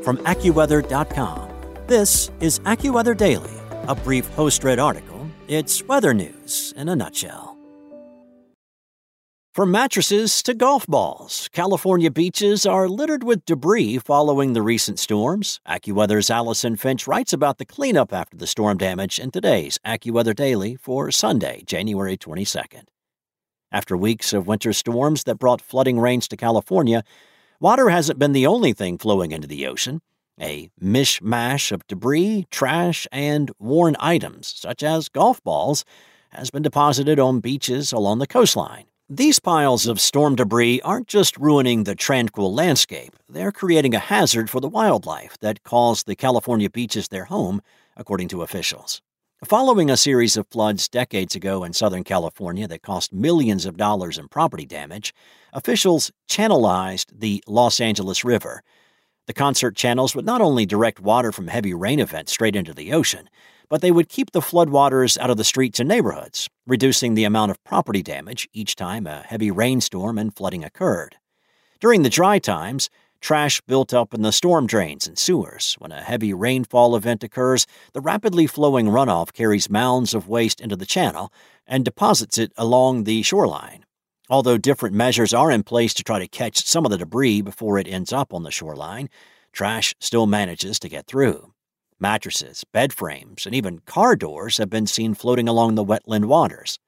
From AccuWeather.com, this is AccuWeather Daily, a brief host read article. It's weather news in a nutshell. From mattresses to golf balls, California beaches are littered with debris following the recent storms. AccuWeather's Allison Finch writes about the cleanup after the storm damage in today's AccuWeather Daily for Sunday, January 22nd. After weeks of winter storms that brought flooding rains to California, water hasn't been the only thing flowing into the ocean. A mishmash of debris, trash, and worn items, such as golf balls, has been deposited on beaches along the coastline. These piles of storm debris aren't just ruining the tranquil landscape, they're creating a hazard for the wildlife that calls the California beaches their home, according to officials. Following a series of floods decades ago in Southern California that cost millions of dollars in property damage, officials channelized the Los Angeles River. The concert channels would not only direct water from heavy rain events straight into the ocean, but they would keep the floodwaters out of the streets and neighborhoods, reducing the amount of property damage each time a heavy rainstorm and flooding occurred. During the dry times, trash built up in the storm drains and sewers. When a heavy rainfall event occurs, the rapidly flowing runoff carries mounds of waste into the channel and deposits it along the shoreline. Although different measures are in place to try to catch some of the debris before it ends up on the shoreline, trash still manages to get through. Mattresses, bed frames, and even car doors have been seen floating along the wetland waters.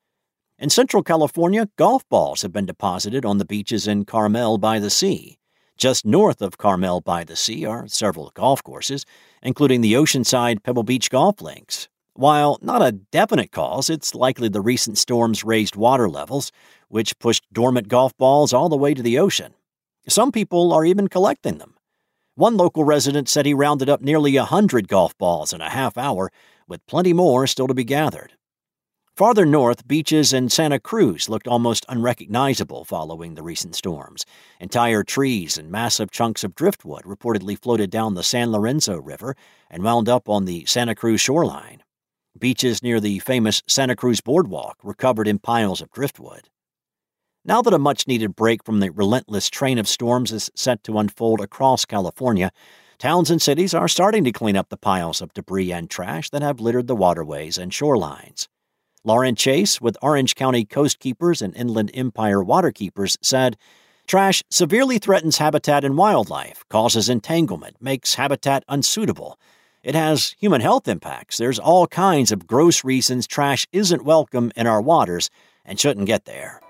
In Central California, golf balls have been deposited on the beaches in Carmel by the Sea. Just north of Carmel by the Sea are several golf courses, including the Oceanside Pebble Beach Golf Links. While not a definite cause, it's likely the recent storms raised water levels, which pushed dormant golf balls all the way to the ocean. Some people are even collecting them. One local resident said he rounded up nearly a hundred golf balls in a half hour, with plenty more still to be gathered. Farther north, beaches in Santa Cruz looked almost unrecognizable following the recent storms. Entire trees and massive chunks of driftwood reportedly floated down the San Lorenzo River and wound up on the Santa Cruz shoreline. Beaches near the famous Santa Cruz Boardwalk were covered in piles of driftwood. Now that a much needed break from the relentless train of storms is set to unfold across California, towns and cities are starting to clean up the piles of debris and trash that have littered the waterways and shorelines. Lauren Chase with Orange County Coast Keepers and Inland Empire Waterkeepers said, Trash severely threatens habitat and wildlife, causes entanglement, makes habitat unsuitable. It has human health impacts. There's all kinds of gross reasons trash isn't welcome in our waters and shouldn't get there.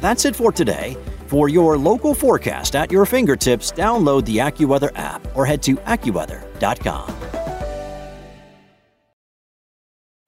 That's it for today. For your local forecast at your fingertips, download the AccuWeather app or head to AccuWeather.com.